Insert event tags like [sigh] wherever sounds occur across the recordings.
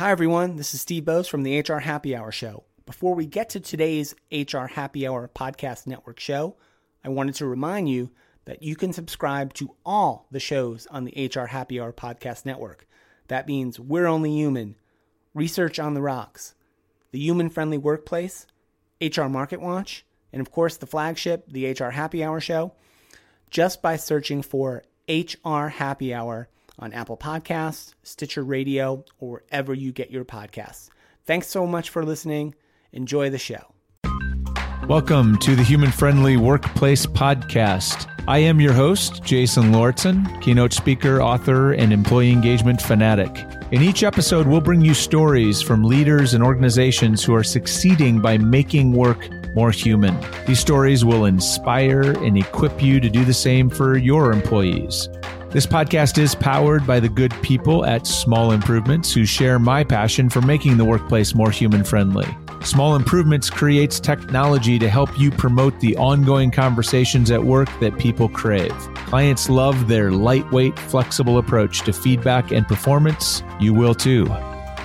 Hi, everyone. This is Steve Boese from the HR Happy Hour Show. Before we get to today's HR Happy Hour Podcast Network show, I wanted to remind you that you can subscribe to all the shows on the HR Happy Hour Podcast Network. That means We're Only Human, Research on the Rocks, The Human Friendly Workplace, HR Market Watch, and of course the flagship, the HR Happy Hour Show, just by searching for HR Happy Hour on Apple Podcasts, Stitcher Radio, or wherever you get your podcasts. Thanks so much for listening. Enjoy the show. Welcome to the Human Friendly Workplace Podcast. I am your host, Jason Lauritsen, keynote speaker, author, and employee engagement fanatic. In each episode, we'll bring you stories from leaders and organizations who are succeeding by making work more human. These stories will inspire and equip you to do the same for your employees. This podcast is powered by the good people at Small Improvements who share my passion for making the workplace more human friendly. Small Improvements creates technology to help you promote the ongoing conversations at work that people crave. Clients love their lightweight, flexible approach to feedback and performance. You will too.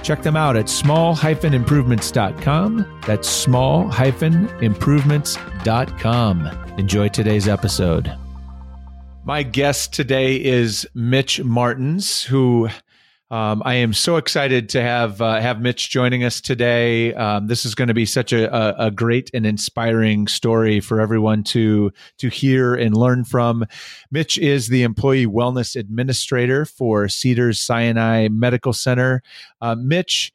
Check them out at small-improvements.com. That's small-improvements.com. Enjoy today's episode. My guest today is Mitch Martens, who um, I am so excited to have uh, have Mitch joining us today. Um, this is going to be such a, a, a, great and inspiring story for everyone to to hear and learn from. Mitch is the employee wellness administrator for Cedars Sinai Medical Center. Uh, Mitch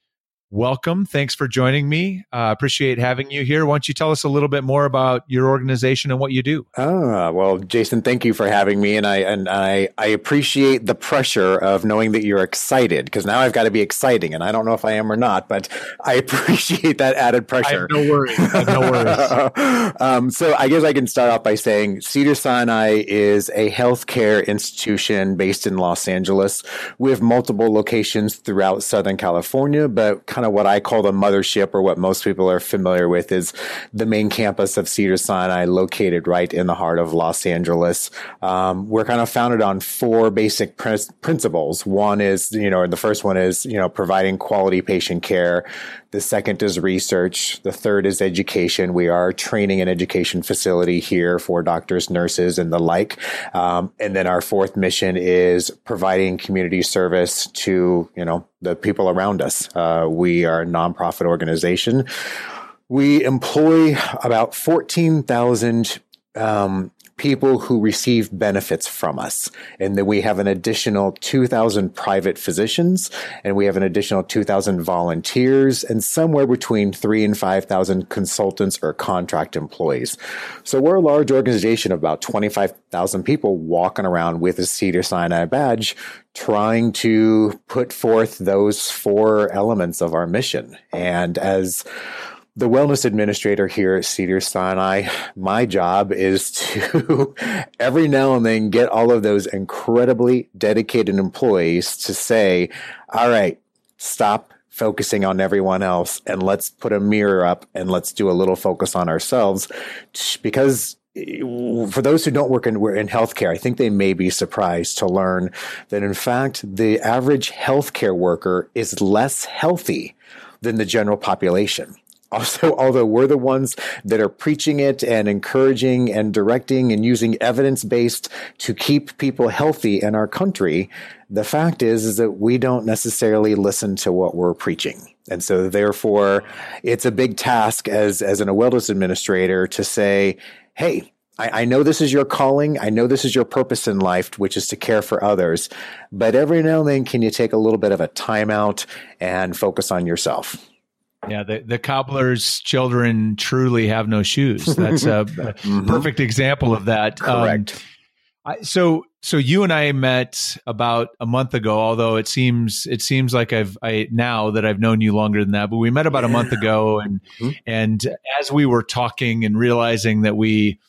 welcome. Thanks for joining me. Uh, appreciate having you here. Why don't you tell us a little bit more about your organization and what you do? Ah, well, Jason, thank you for having me, and I and I I appreciate the pressure of knowing that you're excited because now I've got to be exciting, and I don't know if I am or not, but I [laughs] appreciate that added pressure. no worries. no worries. [laughs] um, so I guess I can start off by saying Cedar Sinai is a healthcare institution based in Los Angeles. We have multiple locations throughout Southern California, but kind of what I call the mothership, or what most people are familiar with, is the main campus of Cedar Sinai, located right in the heart of Los Angeles. Um, we're kind of founded on four basic pr- principles. One is, you know, the first one is, you know, providing quality patient care. The second is research. The third is education. We are training and education facility here for doctors, nurses, and the like. Um, and then our fourth mission is providing community service to, you know, the people around us. Uh, we are a nonprofit organization. We employ about 14,000 um, people who receive benefits from us. And then we have an additional 2,000 private physicians and we have an additional 2,000 volunteers and somewhere between three and 5,000 consultants or contract employees. So we're a large organization of about 25,000 people walking around with a Cedar Sinai badge trying to put forth those four elements of our mission. And as the wellness administrator here at Cedar Sinai, my job is to [laughs] every now and then get all of those incredibly dedicated employees to say, all right, stop focusing on everyone else and let's put a mirror up and let's do a little focus on ourselves. Because eh, for those who don't work in, in healthcare, I think they may be surprised to learn that in fact, the average healthcare worker is less healthy than the general population also, [laughs] although we're the ones that are preaching it and encouraging and directing and using evidence based to keep people healthy in our country, the fact is, is that we don't necessarily listen to what we're preaching. And so therefore, it's a big task as, as an wellness administrator to say, Hey, I, I know this is your calling. I know this is your purpose in life, which is to care for others. But every now and then, can you take a little bit of a timeout and focus on yourself? Yeah, the, the cobbler's children truly have no shoes. That's a, [laughs] mm-hmm. perfect example of that. Um, Correct. Um, I, so, so you and I met about a month ago. Although it seems it seems like I've I now that I've known you longer than that, but we met about yeah. a month ago, and mm-hmm. and as we were talking and realizing that we,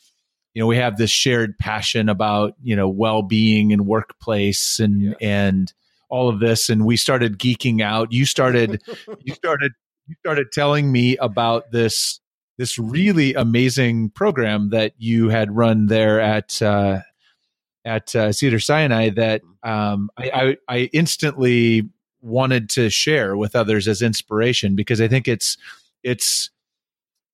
you know, we have this shared passion about you know well being and workplace and and all of this, and we started geeking out. You started [laughs] you started you started telling me about this this really amazing program that you had run there at uh, at uh, Cedar Sinai that um, I, I, I, instantly wanted to share with others as inspiration because I think it's it's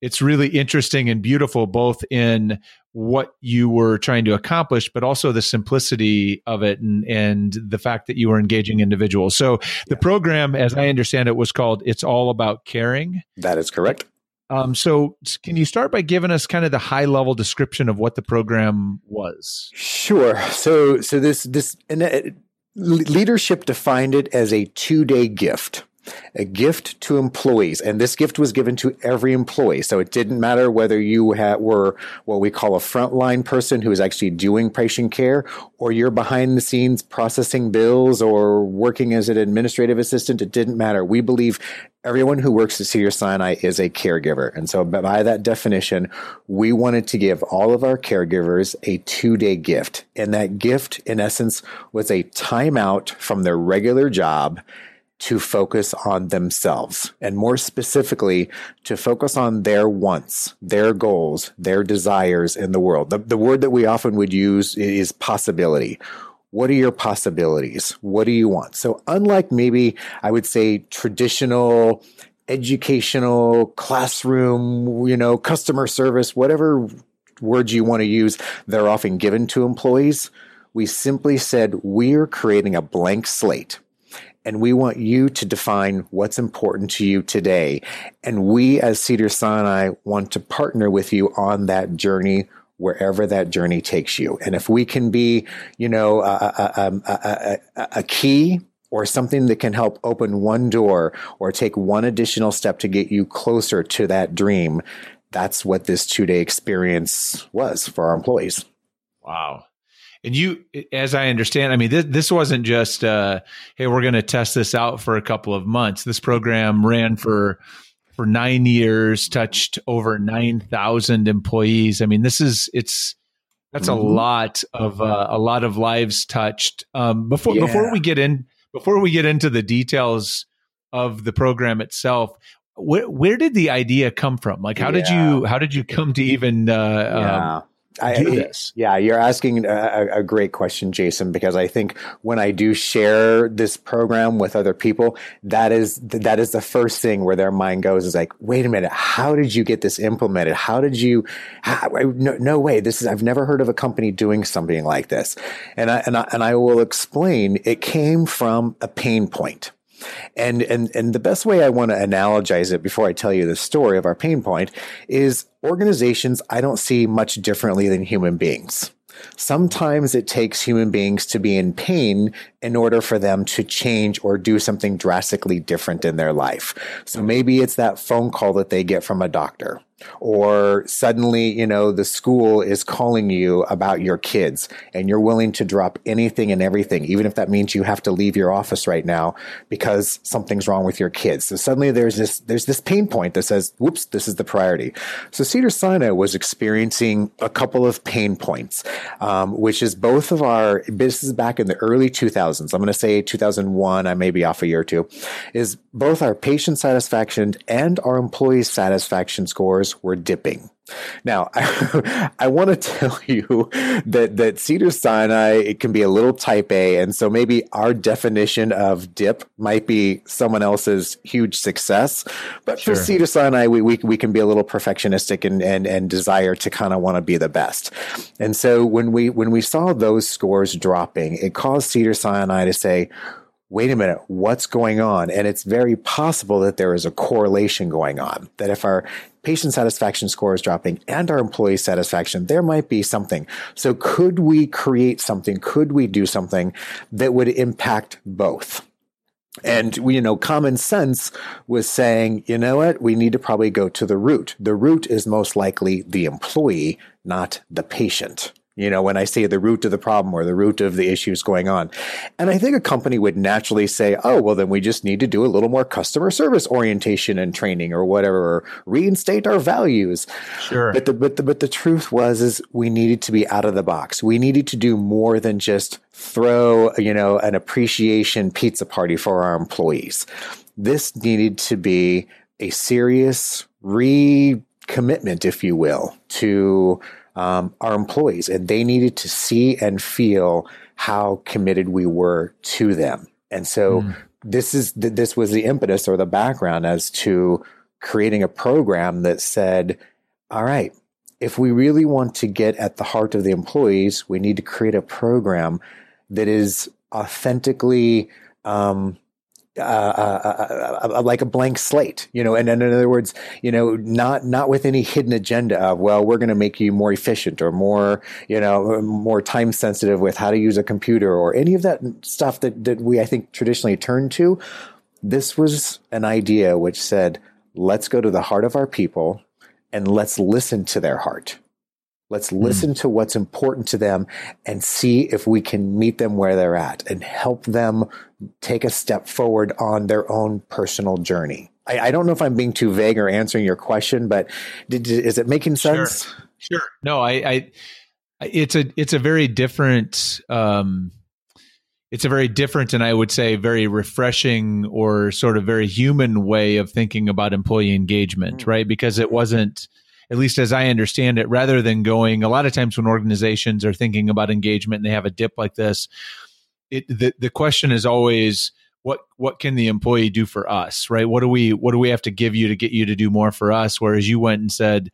it's really interesting and beautiful both in what you were trying to accomplish but also the simplicity of it and and the fact that you were engaging individuals. So the program as i understand it was called it's all about caring. That is correct. Um, so can you start by giving us kind of the high level description of what the program was? Sure. So so this this and uh, leadership defined it as a two day gift a gift to employees. And this gift was given to every employee. So it didn't matter whether you had, were what we call a frontline person who is actually doing patient care, or you're behind the scenes processing bills or working as an administrative assistant. It didn't matter. We believe everyone who works at Cedar Sinai is a caregiver. And so by that definition, we wanted to give all of our caregivers a two day gift. And that gift, in essence, was a timeout from their regular job to focus on themselves and more specifically to focus on their wants, their goals, their desires in the world. The, the word that we often would use is possibility. What are your possibilities? What do you want? So unlike maybe I would say traditional educational classroom, you know, customer service, whatever words you want to use, they're often given to employees. We simply said, we're creating a blank slate and we want you to define what's important to you today. And we as Cedar Sinai want to partner with you on that journey wherever that journey takes you. And if we can be, you know, a, a, a, a, key or something that can help open one door or take one additional step to get you closer to that dream, that's what this two day experience was for our employees. Wow. And you, as I understand, I mean, this, this wasn't just, uh, hey, we're going to test this out for a couple of months. This program ran for for nine years, touched over nine thousand employees. I mean, this is it's that's mm-hmm. a lot of uh, a lot of lives touched. Um, before yeah. before we get in before we get into the details of the program itself, where where did the idea come from? Like, how yeah. did you how did you come to even uh, yeah. um, I, do this? Yeah, you're asking a, a, great question, Jason, because I think when I do share this program with other people, that is that is the first thing where their mind goes is like, wait a minute, how did you get this implemented? How did you? How, no, no way. This is I've never heard of a company doing something like this, and I and I, and I will explain. It came from a pain point. And, and, and the best way I want to analogize it before I tell you the story of our pain point is organizations I don't see much differently than human beings. Sometimes it takes human beings to be in pain in order for them to change or do something drastically different in their life. So maybe it's that phone call that they get from a doctor or suddenly, you know, the school is calling you about your kids and you're willing to drop anything and everything, even if that means you have to leave your office right now because something's wrong with your kids. So suddenly there's this, there's this pain point that says, whoops, this is the priority. So Cedar Sinai was experiencing a couple of pain points, um, which is both of our, is back in the early 2000s. I'm going to say 2001. I may be off a year or two is both our patient satisfaction and our employee satisfaction scores were dipping. Now, [laughs] I, I want to tell you that that Cedar Sinai it can be a little type A, and so maybe our definition of dip might be someone else's huge success. But sure. for Cedar Sinai, we, we we can be a little perfectionistic and and and desire to kind of want to be the best. And so when we when we saw those scores dropping, it caused Cedar Sinai to say, wait a minute, what's going on? And it's very possible that there is a correlation going on. That if our patient satisfaction score is dropping and our employee satisfaction, there might be something. So could we create something? Could we do something that would impact both? And you know, common sense was saying, you know what, we need to probably go to the root. The root is most likely the employee, not the patient you know, when I say the root of the problem or the root of the issues going on. And I think a company would naturally say, oh, well, then we just need to do a little more customer service orientation and training or whatever, or reinstate our values. Sure. But the, but the, but the truth was, is we needed to be out of the box. We needed to do more than just throw, you know, an appreciation pizza party for our employees. This needed to be a serious recommitment, if you will, to um, our employees, and they needed to see and feel how committed we were to them. And so mm. this is this was the impetus or the background as to creating a program that said, all right, if we really want to get at the heart of the employees, we need to create a program that is authentically um, uh, uh, uh, uh, like a blank slate, you know, and, and, in other words, you know, not not with any hidden agenda of well, we're going to make you more efficient or more, you know, more time sensitive with how to use a computer or any of that stuff that that we I think traditionally turn to. This was an idea which said, let's go to the heart of our people and let's listen to their heart. Let's hmm. listen to what's important to them and see if we can meet them where they're at and help them take a step forward on their own personal journey. I, I don't know if I'm being too vague or answering your question, but did, is it making sense? Sure. sure. No, I, I, it's a, it's a very different, um, it's a very different and I would say very refreshing or sort of very human way of thinking about employee engagement, mm. right? Because it wasn't, at least as I understand it, rather than going a lot of times when organizations are thinking about engagement and they have a dip like this, it the, the question is always what what can the employee do for us, right? What do we what do we have to give you to get you to do more for us? Whereas you went and said,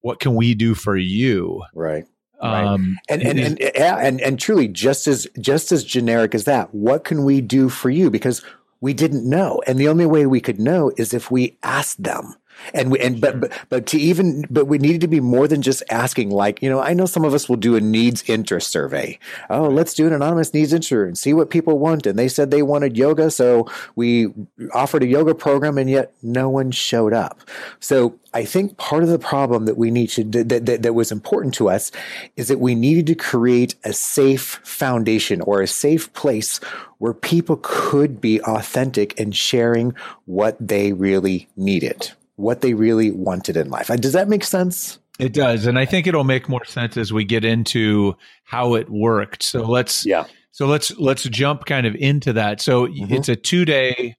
what can we do for you? Right. Um, and, and, and, yeah, and, and truly just as, just as generic as that, what can we do for you? Because we didn't know. And the only way we could know is if we asked them. And we, and but, but but to even but we needed to be more than just asking. Like you know, I know some of us will do a needs interest survey. Oh, let's do an anonymous needs interest and see what people want. And they said they wanted yoga, so we offered a yoga program, and yet no one showed up. So I think part of the problem that we need to that, that, that was important to us is that we needed to create a safe foundation or a safe place where people could be authentic and sharing what they really needed what they really wanted in life. Does that make sense? It does, and I think it'll make more sense as we get into how it worked. So let's yeah. So let's let's jump kind of into that. So mm-hmm. it's a two day.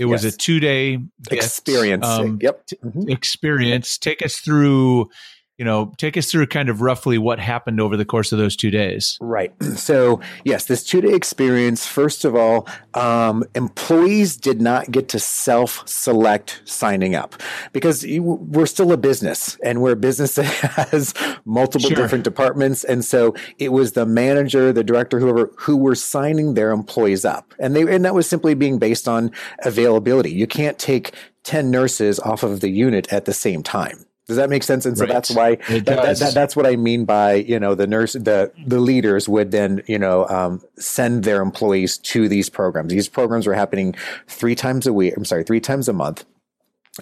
It was a two day experience. Um, yep. Mm-hmm. Experience. Take us through you know, take us through kind of roughly what happened over the course of those two days. Right. [clears throat] So, yes, this two day experience, first of all, um, employees did not get to self select signing up because you, we're still a business and we're a business [laughs] that has multiple sure. different departments. And so it was the manager, the director, whoever, who were signing their employees up. And they, and that was simply being based on availability. You can't take 10 nurses off of the unit at the same time. Does that make sense? And so right. that's why that, that, that, that's what I mean by you know the nurse the the leaders would then you know um, send their employees to these programs. These programs were happening three times a week. I'm sorry, three times a month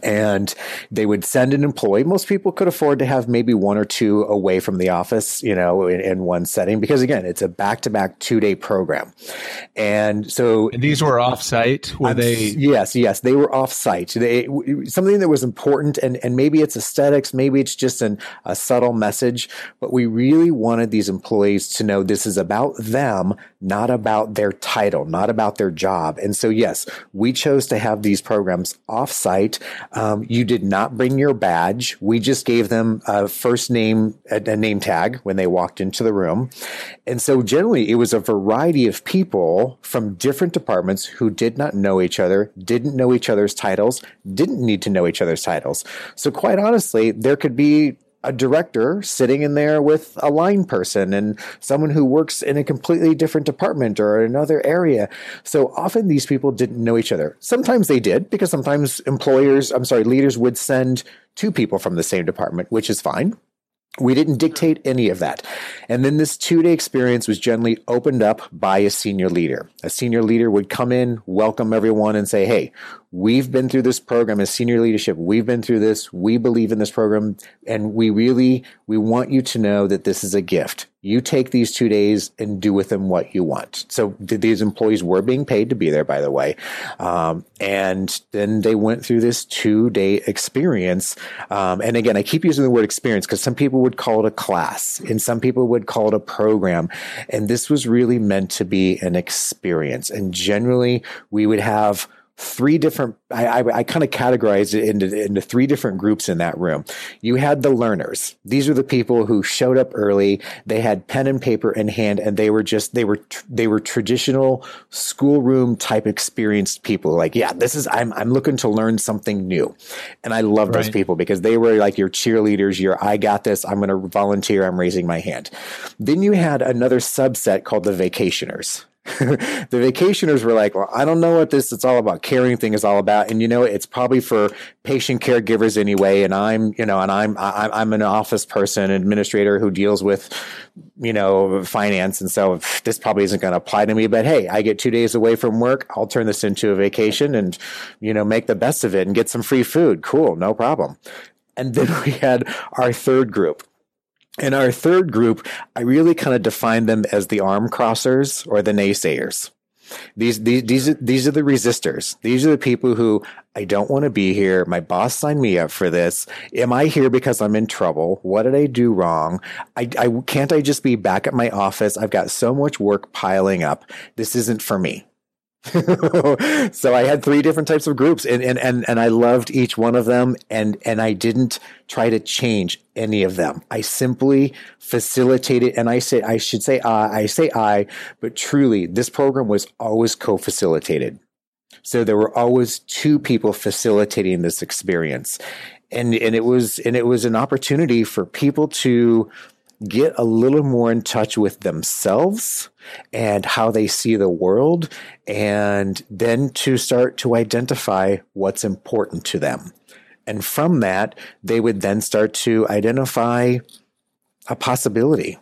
and they would send an employee. Most people could afford to have maybe one or two away from the office, you know, in, in one setting, because again, it's a back to back two day program. And so and these were off site, were they? Yes, yes, they were off site. They, something that was important, and, and maybe it's aesthetics, maybe it's just an, a subtle message, but we really wanted these employees to know this is about them, not about their title, not about their job. And so, yes, we chose to have these programs offsite. Um, you did not bring your badge. We just gave them a first name, a, a name tag when they walked into the room. And so generally it was a variety of people from different departments who did not know each other, didn't know each other's titles, didn't need to know each other's titles. So quite honestly, there could be a director sitting in there with a line person and someone who works in a completely different department or another area. So often these people didn't know each other. Sometimes they did because sometimes employers, I'm sorry, leaders would send two people from the same department, which is fine. We didn't dictate any of that. And then this two day experience was generally opened up by a senior leader. A senior leader would come in, welcome everyone, and say, Hey, we've been through this program as senior leadership. We've been through this. We believe in this program. And we really, we want you to know that this is a gift. You take these two days and do with them what you want. So these employees were being paid to be there, by the way. Um, and then they went through this two day experience. Um, and again, I keep using the word experience because some people would call it a class and some people would call it a program. And this was really meant to be an experience. And generally we would have three different i, I, I kind of categorized it into, into three different groups in that room. You had the learners. These are the people who showed up early. They had pen and paper in hand and they were just they were they were traditional schoolroom type experienced people. Like yeah this is i'm i'm looking to learn something new. And i love right. those people because they were like your cheerleaders. Your i got this. I'm going to volunteer. I'm raising my hand. Then you had another subset called the vacationers [laughs] the vacationers were like, well, I don't know what this it's all about. Caring thing is all about, and you know, it's probably for patient caregivers anyway. And I'm, you know, and I'm I'm, I'm an office person, administrator who deals with, you know, finance, and so this probably isn't going to apply to me. But hey, I get two days away from work. I'll turn this into a vacation, and you know, make the best of it and get some free food. Cool, no problem. And then [laughs] we had our third group in our third group, I really kind of define them as the arm crossers or the naysayers. These, these, these, are, these are the resistors. These are the people who I don't want to be here. My boss signed me up for this. Am I here because I'm in trouble? What did I do wrong? I, I can't I just be back at my office? I've got so much work piling up. This isn't for me. [laughs] so I had three different types of groups and, and, and, and I loved each one of them and, and I didn't try to change any of them. I simply facilitated and I say, I should say, I, I say I, but truly this program was always co-facilitated. So there were always two people facilitating this experience. And, and it was, and it was an opportunity for people to get a little more in touch with themselves and how they see the world, and then to start to identify what's important to them. And from that, they would then start to identify a possibility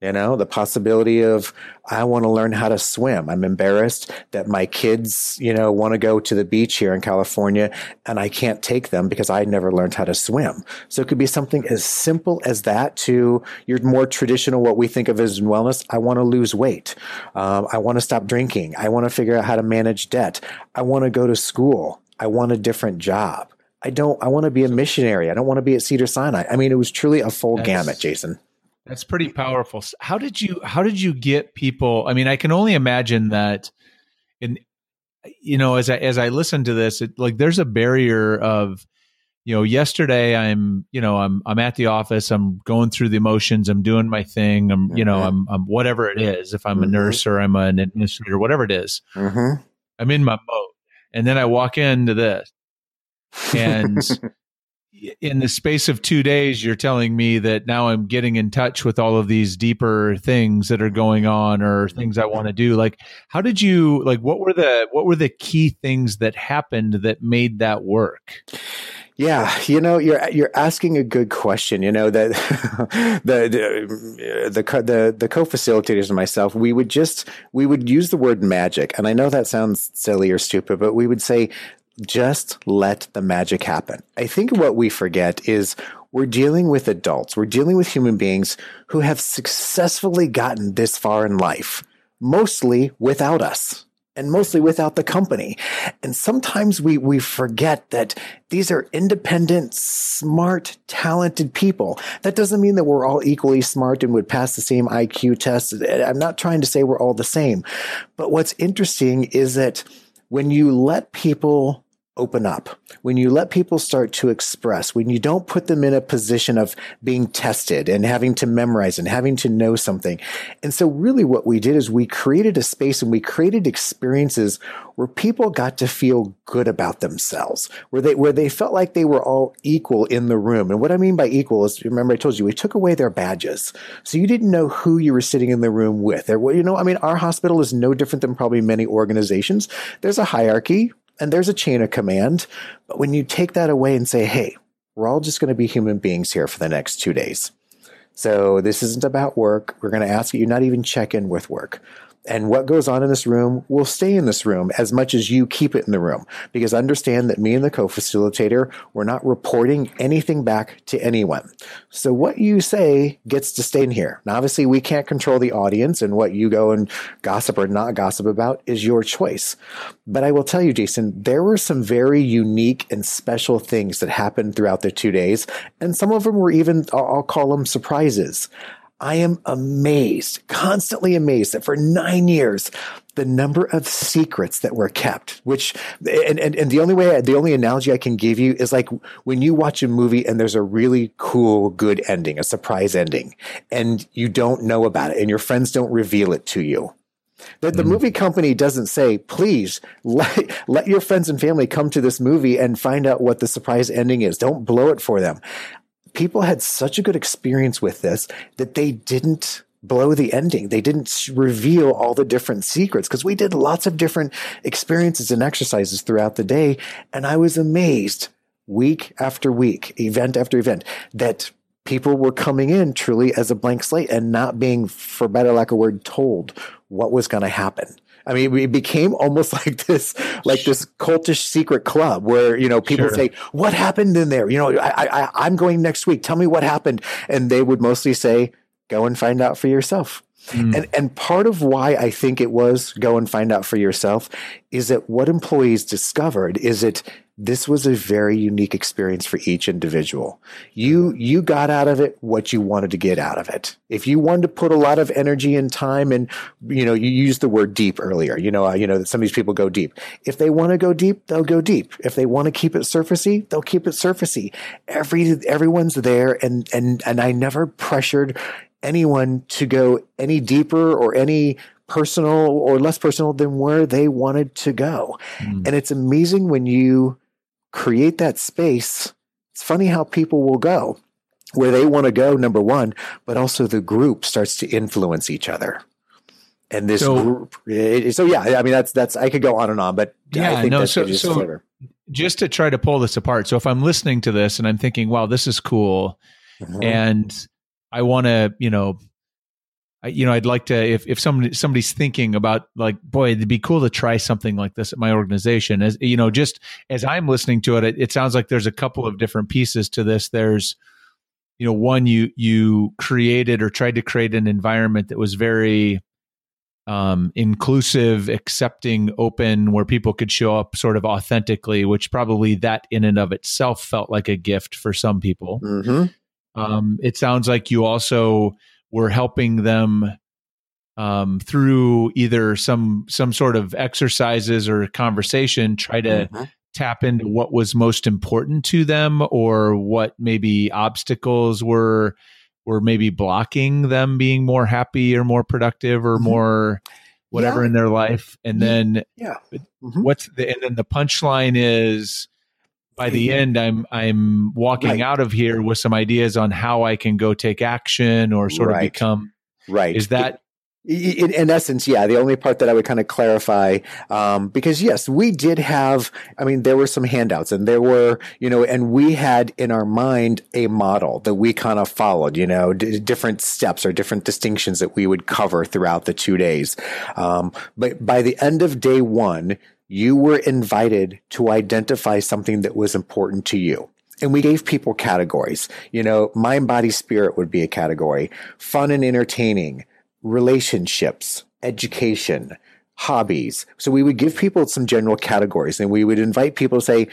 you know, the possibility of, I want to learn how to swim. I'm embarrassed that my kids, you know, want to go to the beach here in California and I can't take them because I never learned how to swim. So it could be something as simple as that to your more traditional, what we think of as wellness. I want to lose weight. Um, I want to stop drinking. I want to figure out how to manage debt. I want to go to school. I want a different job. I don't, I want to be a missionary. I don't want to be at Cedar Sinai. I mean, it was truly a full That's, gamut, Jason. That's pretty powerful. How did you how did you get people? I mean, I can only imagine that in you know, as I as I listen to this, it, like there's a barrier of you know, yesterday I'm, you know, I'm I'm at the office, I'm going through the emotions, I'm doing my thing, I'm, mm-hmm. you know, mm-hmm. I'm I'm whatever it is, if I'm mm-hmm. a nurse or I'm an administrator, whatever it is, mm-hmm. I'm in my mode. And then I walk into this and [laughs] in the space of two days, you're telling me that now I'm getting in touch with all of these deeper things that are going on or things I want to do. Like, how did you like? What were the what were the key things that happened that made that work? Yeah, you know, you're you're asking a good question. You know that [laughs] the the the the, the co-facilitators and myself, we would just we would use the word magic, and I know that sounds silly or stupid, but we would say just let the magic happen. I think what we forget is we're dealing with adults. We're dealing with human beings who have successfully gotten this far in life, mostly without us and mostly without the company. And sometimes we, we forget that these are independent, smart, talented people. That doesn't mean that we're all equally smart and would pass the same IQ test. I'm not trying to say we're all the same. But what's interesting is that when you let people open up, when you let people start to express, when you don't put them in a position of being tested and having to memorize and having to know something. And so really what we did is we created a space and we created experiences where people got to feel good about themselves, where they, where they felt like they were all equal in the room. And what I mean by equal is, remember I told you, we took away their badges. So you didn't know who you were sitting in the room with. There, you know, I mean, our hospital is no different than probably many organizations. There's a hierarchy and there's a chain of command. But when you take that away and say, hey, we're all just going to be human beings here for the next two days. So this isn't about work. We're going to ask you not even check in with work and what goes on in this room will stay in this room as much as you keep it in the room. Because understand that me and the co-facilitator, we're not reporting anything back to anyone. So what you say gets to stay in here. Now, obviously we can't control the audience and what you go and gossip or not gossip about is your choice. But I will tell you, Jason, there were some very unique and special things that happened throughout the two days. And some of them were even, I'll call them surprises. I am amazed, constantly amazed that for nine years, the number of secrets that were kept, which, and, and, and the only way, the only analogy I can give you is like when you watch a movie and there's a really cool, good ending, a surprise ending, and you don't know about it and your friends don't reveal it to you. That the mm. movie company doesn't say, please let, let your friends and family come to this movie and find out what the surprise ending is. Don't blow it for them people had such a good experience with this that they didn't blow the ending. They didn't reveal all the different secrets because we did lots of different experiences and exercises throughout the day. And I was amazed week after week, event after event, that people were coming in truly as a blank slate and not being, for better lack of word, told what was going to happen. I mean, it became almost [laughs] like this, like this cultish secret club where, you know, people sure. say, what happened in there? You know, I, I, I'm going next week. Tell me what happened. And they would mostly say, go and find out for yourself. Mm. And and part of why I think it was go and find out for yourself is that what employees discovered is that this was a very unique experience for each individual. You you got out of it what you wanted to get out of it. If you wanted to put a lot of energy and time and you know you used the word deep earlier. You know uh, you know that some of these people go deep. If they want to go deep, they'll go deep. If they want to keep it surfacey, they'll keep it surfacey. Every everyone's there and and and I never pressured anyone to go any deeper or any personal or less personal than where they wanted to go. Mm. And it's amazing when you create that space. It's funny how people will go where they want to go, number one, but also the group starts to influence each other. And this so, group, so yeah, I mean, that's, that's, I could go on and on, but yeah, I think no, that's so, so flavor. just to try to pull this apart. So if I'm listening to this and I'm thinking, wow, this is cool. Mm-hmm. And I want to, you know, you know, I'd like to if if somebody somebody's thinking about like, boy, it'd be cool to try something like this at my organization. As you know, just as I'm listening to it, it, it sounds like there's a couple of different pieces to this. There's, you know, one you you created or tried to create an environment that was very um, inclusive, accepting, open, where people could show up sort of authentically, which probably that in and of itself felt like a gift for some people. Mm-hmm. Um, it sounds like you also were helping them um, through either some some sort of exercises or conversation, try to mm-hmm. tap into what was most important to them, or what maybe obstacles were were maybe blocking them being more happy or more productive or mm-hmm. more whatever yeah. in their life. And then yeah, mm-hmm. what's the and then the punchline is by the end i'm i'm walking right. out of here with some ideas on how i can go take action or sort right. of become right is that in, in, essence, yeah, the only part that I would kind of clarify, um, because yes, we did have, I mean, there were some handouts and there were, you know, and we had in our mind a model that we kind of followed, you know, d- different steps or different distinctions that we would cover throughout the two days. Um, but by the end of day one, you were invited to identify something that was important to you. And we gave people categories. You know, mind, body, spirit would be a category. Fun and entertaining, relationships, education, hobbies. So we would give people some general categories and we would invite people to say,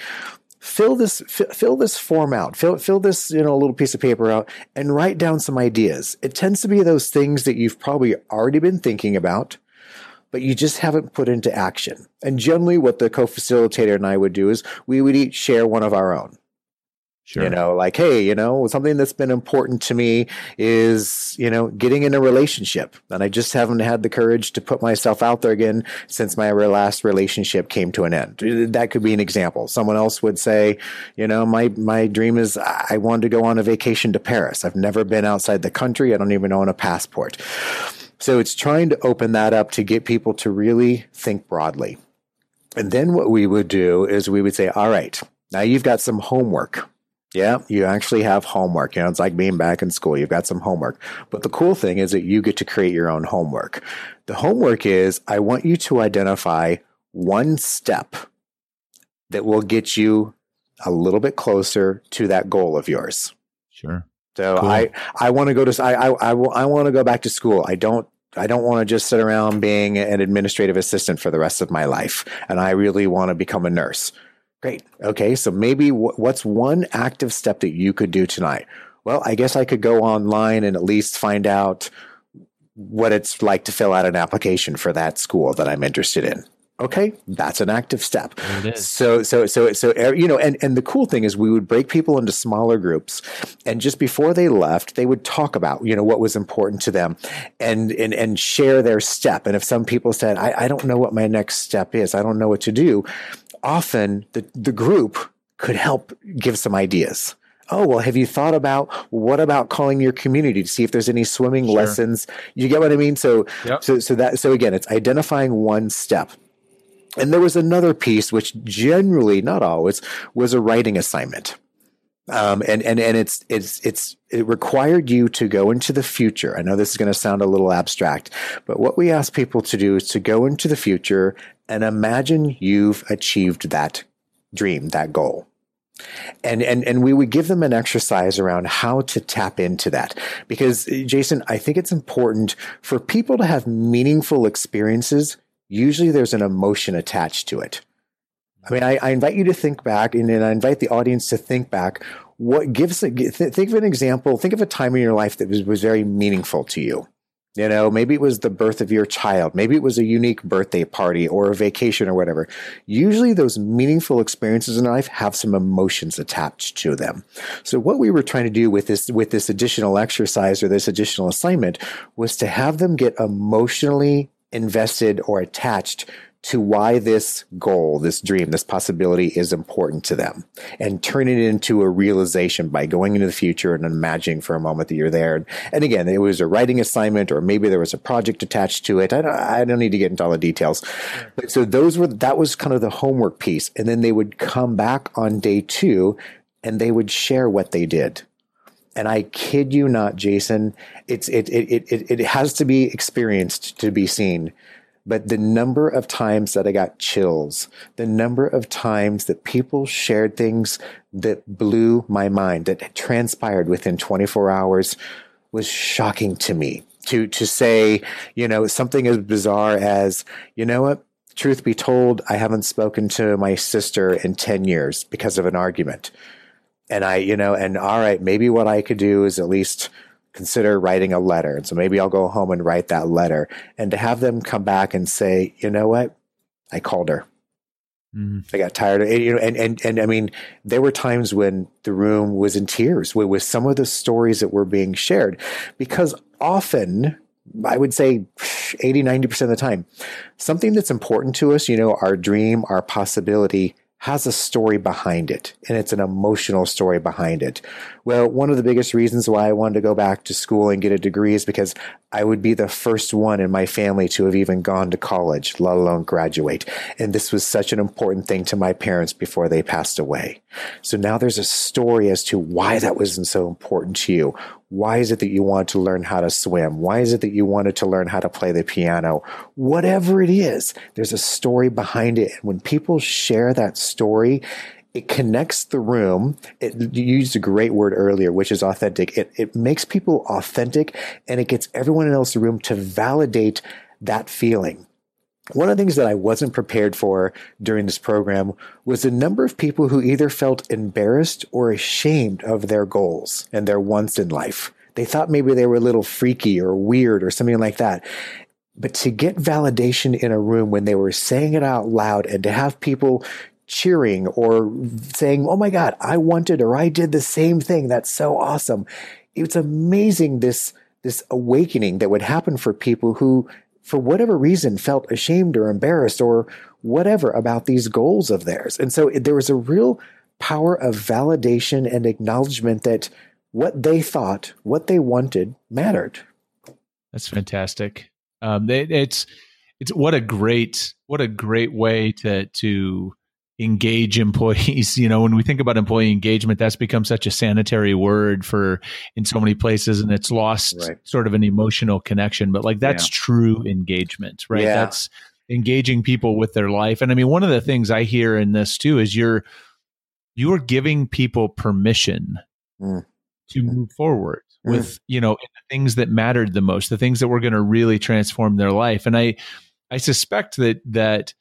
fill this fill this form out fill fill this you know little piece of paper out and write down some ideas it tends to be those things that you've probably already been thinking about but you just haven't put into action. And generally, what the co-facilitator and I would do is we would each share one of our own. Sure. You know, like, hey, you know, something that's been important to me is, you know, getting in a relationship. And I just haven't had the courage to put myself out there again since my last relationship came to an end. That could be an example. Someone else would say, you know, my, my dream is I wanted to go on a vacation to Paris. I've never been outside the country. I don't even own a passport. So it's trying to open that up to get people to really think broadly. And then what we would do is we would say, all right, now you've got some homework. Yeah, you actually have homework. You know, it's like being back in school. You've got some homework. But the cool thing is that you get to create your own homework. The homework is I want you to identify one step that will get you a little bit closer to that goal of yours. Sure. So cool. I I want to go to I I I, I want to go back to school. I don't I don't want to just sit around being an administrative assistant for the rest of my life, and I really want to become a nurse. Great. Okay, so maybe w- what's one active step that you could do tonight? well, I guess I could go online and at least find out what it's like to fill out an application for that school that I'm interested in. Okay, that's an active step. So, so, so, so, er, you know, and, and the cool thing is we would break people into smaller groups and just before they left, they would talk about, you know, what was important to them and, and, and share their step. And if some people said, I, I don't know what my next step is, I don't know what to do, often the, the group could help give some ideas oh well have you thought about what about calling your community to see if there's any swimming sure. lessons you get what i mean so yep. so so that so again it's identifying one step and there was another piece, which generally, not always, was a writing assignment. Um, and, and, and it's, it's, it's, it required you to go into the future. I know this is going to sound a little abstract, but what we ask people to do is to go into the future and imagine you've achieved that dream, that goal. And, and, and we would give them an exercise around how to tap into that. Because Jason, I think it's important for people to have meaningful experiences usually there's an emotion attached to it. I mean, I, I invite you to think back, and, and, I invite the audience to think back. What gives a, think of an example? Think of a time in your life that was, was very meaningful to you. You know, maybe it was the birth of your child. Maybe it was a unique birthday party or a vacation or whatever. Usually those meaningful experiences in life have some emotions attached to them. So what we were trying to do with this, with this additional exercise or this additional assignment was to have them get emotionally invested or attached to why this goal, this dream, this possibility is important to them and turn it into a realization by going into the future and imagining for a moment that you're there. And again, it was a writing assignment or maybe there was a project attached to it. I don't, I don't need to get into all the details. But so those were, that was kind of the homework piece. And then they would come back on day two and they would share what they did and I kid you not, Jason, it's it it it it has to be experienced to be seen. But the number of times that I got chills, the number of times that people shared things that blew my mind, that transpired within 24 hours, was shocking to me. To to say, you know, something as bizarre as, you know what? Truth be told, I haven't spoken to my sister in 10 years because of an argument and I, you know, and all right, maybe what I could do is at least consider writing a letter. And so maybe I'll go home and write that letter and to have them come back and say, you know what? I called her. Mm. I got tired of it, you know, and, and, and I mean, there were times when the room was in tears with, with some of the stories that were being shared because often I would say 80, 90% of the time, something that's important to us, you know, our dream, our possibility has a story behind it and it's an emotional story behind it. Well, one of the biggest reasons why I wanted to go back to school and get a degree is because I would be the first one in my family to have even gone to college, let alone graduate. And this was such an important thing to my parents before they passed away. So now there's a story as to why that wasn't so important to you. Why is it that you wanted to learn how to swim? Why is it that you wanted to learn how to play the piano? Whatever it is, there's a story behind it. And when people share that story, it connects the room. It, you used a great word earlier, which is authentic. It, it makes people authentic and it gets everyone else in the room to validate that feeling. One of the things that I wasn't prepared for during this program was the number of people who either felt embarrassed or ashamed of their goals and their wants in life. They thought maybe they were a little freaky or weird or something like that. But to get validation in a room when they were saying it out loud and to have people cheering or saying, Oh my God, I wanted or I did the same thing. That's so awesome. It's amazing this, this awakening that would happen for people who for whatever reason felt ashamed or embarrassed or whatever about these goals of theirs. And so there was a real power of validation and acknowledgement that what they thought, what they wanted mattered. That's fantastic. Um, it, it's, it's what a great, what a great way to, to engage employees [laughs] you know when we think about employee engagement that's become such a sanitary word for in so many places and it's lost right. sort of an emotional connection but like that's yeah. true engagement right yeah. that's engaging people with their life and i mean one of the things i hear in this too is you're you're giving people permission mm. to move forward mm. with you know the things that mattered the most the things that were going to really transform their life and i i suspect that that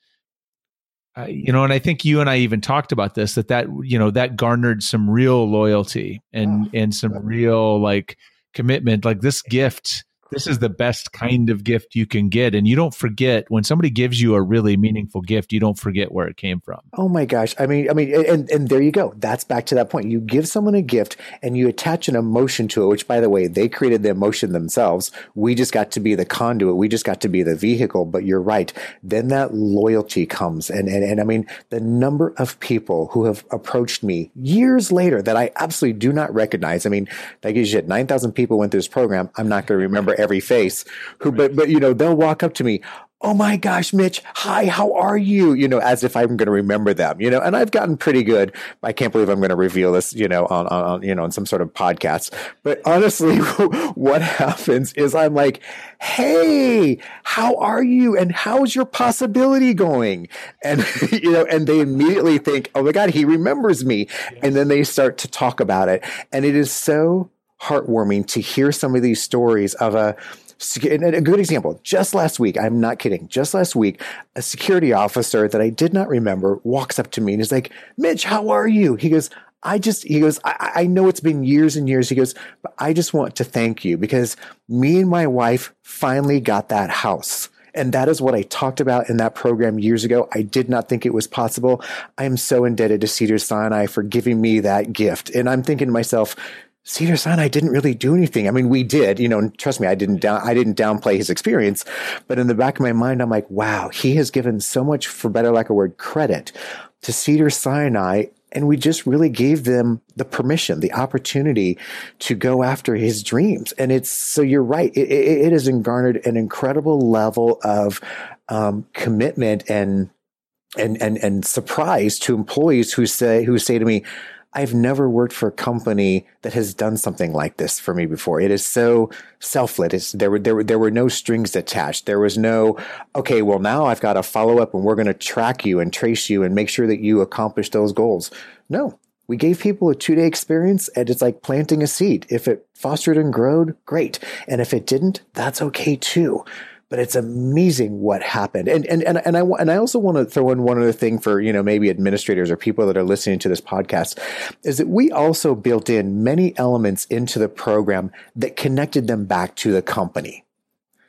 uh, you know, and I think you and I even talked about this that that you know that garnered some real loyalty and oh, and some real like commitment. Like this gift this is the best kind of gift you can get. And you don't forget when somebody gives you a really meaningful gift you don't forget where it came from. Oh my gosh. I mean i mean and and there you go. That's back to that point. You give someone a gift and you attach an emotion to it which by the way they created the emotion themselves. We just got to be the conduit. We just got to be the vehicle. But you're right. Then that loyalty comes. And and, and i mean the number of people who have approached me years later that i absolutely do not recognize. I mean gives you 9000 people went through this program. I'm not going to remember every face who, but, but, you know, they'll walk up to me. Oh my gosh, Mitch. Hi, how are you? You know, as if I'm going to remember them, you know, and I've gotten pretty good. I can't believe I'm going to reveal this, you know, on, on, you know, on some sort of podcast. But honestly, [laughs] what happens is I'm like, Hey, how are you? And how's your possibility going? And, [laughs] you know, and they immediately think, Oh my God, he remembers me. And then they start to talk about it. And it is so heartwarming to hear some of these stories of a a good example, just last week, I'm not kidding, just last week, a security officer that I did not remember walks up to me and is like, Mitch, how are you? He goes, I just, he goes, I, I know it's been years and years. He goes, but I just want to thank you because me and my wife finally got that house. And that is what I talked about in that program years ago. I did not think it was possible. I am so indebted to Cedars-Sinai for giving me that gift. And I'm thinking to myself, Cedars-Sinai didn't really do anything. I mean, we did, you know, trust me, I didn't down, I didn't downplay his experience, but in the back of my mind, I'm like, wow, he has given so much, for better lack of word, credit to Cedars-Sinai. And we just really gave them the permission, the opportunity to go after his dreams. And it's, so you're right. It, it, it has garnered an incredible level of um, commitment and, and, and, and surprise to employees who say, who say to me, I've never worked for a company that has done something like this for me before. It is so selfless. there were there were there were no strings attached. There was no okay. Well, now I've got to follow up, and we're going to track you and trace you and make sure that you accomplish those goals. No, we gave people a two day experience, and it's like planting a seed. If it fostered and growed, great, and if it didn't, that's okay too but it's amazing what happened. And and and and I and I also want to throw in one other thing for you know maybe administrators or people that are listening to this podcast is that we also built in many elements into the program that connected them back to the company.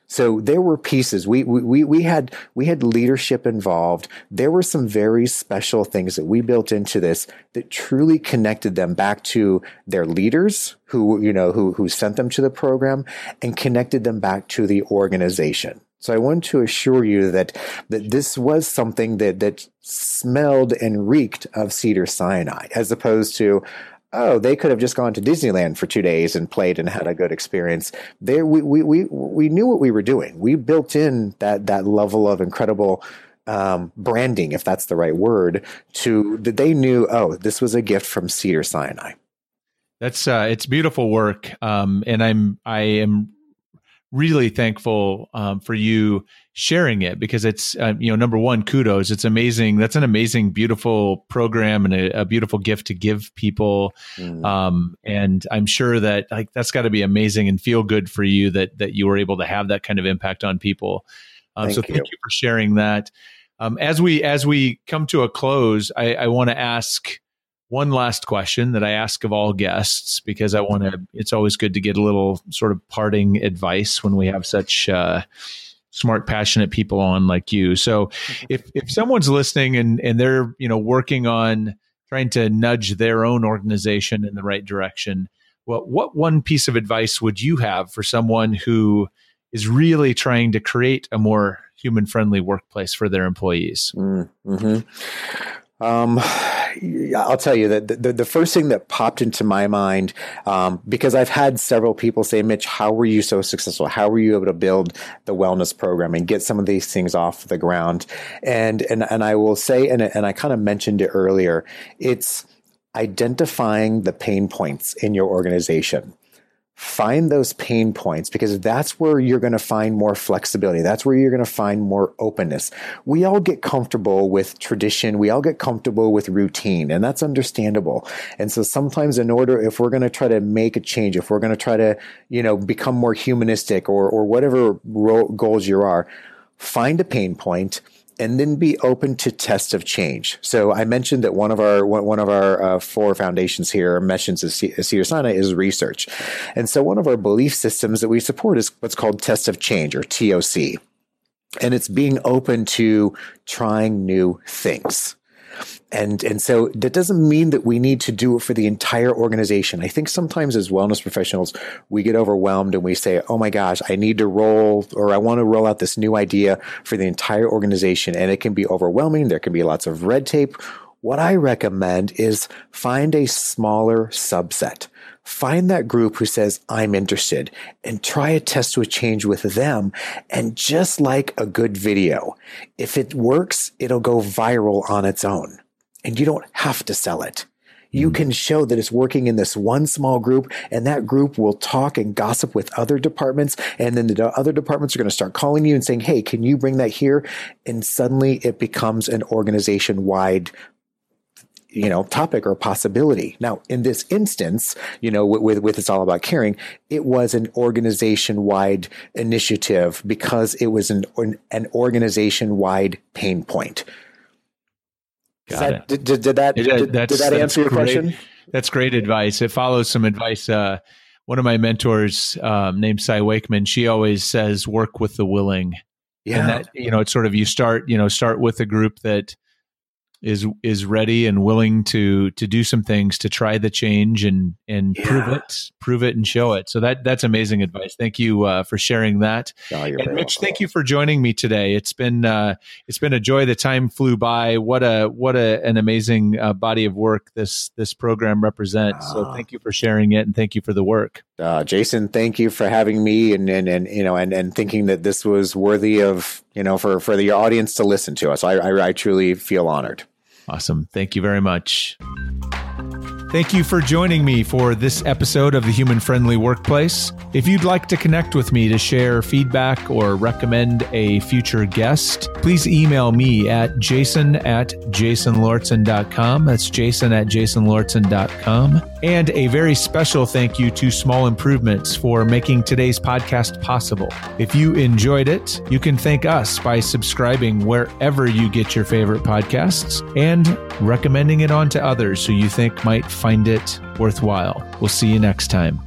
So there were pieces. We, we, we had, we had leadership involved. There were some very special things that we built into this that truly connected them back to their leaders who, you know, who, who sent them to the program and connected them back to the organization. So I want to assure you that, that this was something that, that smelled and reeked of Cedars-Sinai as opposed to, oh, they could have just gone to Disneyland for two days and played and had a good experience. There, we, we, we, we knew what we were doing. We built in that, that level of incredible um, branding, if that's the right word, to that they knew, oh, this was a gift from Cedars-Sinai. That's uh, it's beautiful work, um, and I'm I am really thankful um, for you sharing it because it's uh, you know number one kudos. It's amazing. That's an amazing beautiful program and a, a beautiful gift to give people. Mm. um, and i'm sure that like that's got to be amazing and feel good for you that that you were able to have that kind of impact on people. Um, thank so you. thank you. for sharing that. Um, as we as we come to a close i, I want to ask one last question that I ask of all guests because I want to. It's always good to get a little sort of parting advice when we have such uh, smart, passionate people on like you. So, if if someone's listening and and they're you know working on trying to nudge their own organization in the right direction, well, what one piece of advice would you have for someone who is really trying to create a more human friendly workplace for their employees? Mm-hmm. Um, I'll tell you that the, the, first thing that popped into my mind, um, because I've had several people say, Mitch, how were you so successful? How were you able to build the wellness program and get some of these things off the ground? And, and, and I will say, and, and I kind of mentioned it earlier, it's identifying the pain points in your organization find those pain points because that's where you're going to find more flexibility. That's where you're going to find more openness. We all get comfortable with tradition. We all get comfortable with routine and that's understandable. And so sometimes in order, if we're going to try to make a change, if we're going to try to, you know, become more humanistic or, or whatever goals you are, find a pain point and then be open to test of change. So I mentioned that one of our one of our uh, four foundations here mentions as Cedars-Sinai is research, and so one of our belief systems that we support is what's called test of change or TOC, and it's being open to trying new things and and so that doesn't mean that we need to do it for the entire organization. I think sometimes as wellness professionals, we get overwhelmed and we say, "Oh my gosh, I need to roll or I want to roll out this new idea for the entire organization." And it can be overwhelming. There can be lots of red tape. What I recommend is find a smaller subset. Find that group who says, I'm interested and try a test with change with them. And just like a good video, if it works, it'll go viral on its own and you don't have to sell it. You mm. can show that it's working in this one small group and that group will talk and gossip with other departments. And then the other departments are going to start calling you and saying, Hey, can you bring that here? And suddenly it becomes an organization wide you know topic or possibility now in this instance you know with, with it's all about caring it was an organization wide initiative because it was an an organization wide pain point that, did, did, did, that, did, did, that answer your great, question? That's great advice. It follows some advice. Uh, one of my mentors, um, named Cy Wakeman, she always says, "Work with the willing." Yeah, and that you know, it's sort of you start, you know, start with a group that is is ready and willing to to do some things to try the change and and yeah. prove it prove it and show it. So that that's amazing advice. Thank you uh, for sharing that. Oh, and mitch welcome. thank you for joining me today. It's been uh, it's been a joy. The time flew by. What a what a, an amazing uh, body of work this this program represents. So ah. thank you for sharing it and thank you for the work uh, jason thank you for having me and and, and you know and, and thinking that this was worthy of you know for for the audience to listen to us i, I, I truly feel honored Awesome. Thank you very much. Thank you for joining me for this episode of the Human Friendly Workplace. If you'd like to connect with me to share feedback or recommend a future guest, please email me at jason at jasonlauritsen.com. That's jason at jasonlauritsen.com. And a very special thank you to Small Improvements for making today's podcast possible. If you enjoyed it, you can thank us by subscribing wherever you get your favorite podcasts and recommending it on to others who you think might find it worthwhile. We'll see you next time.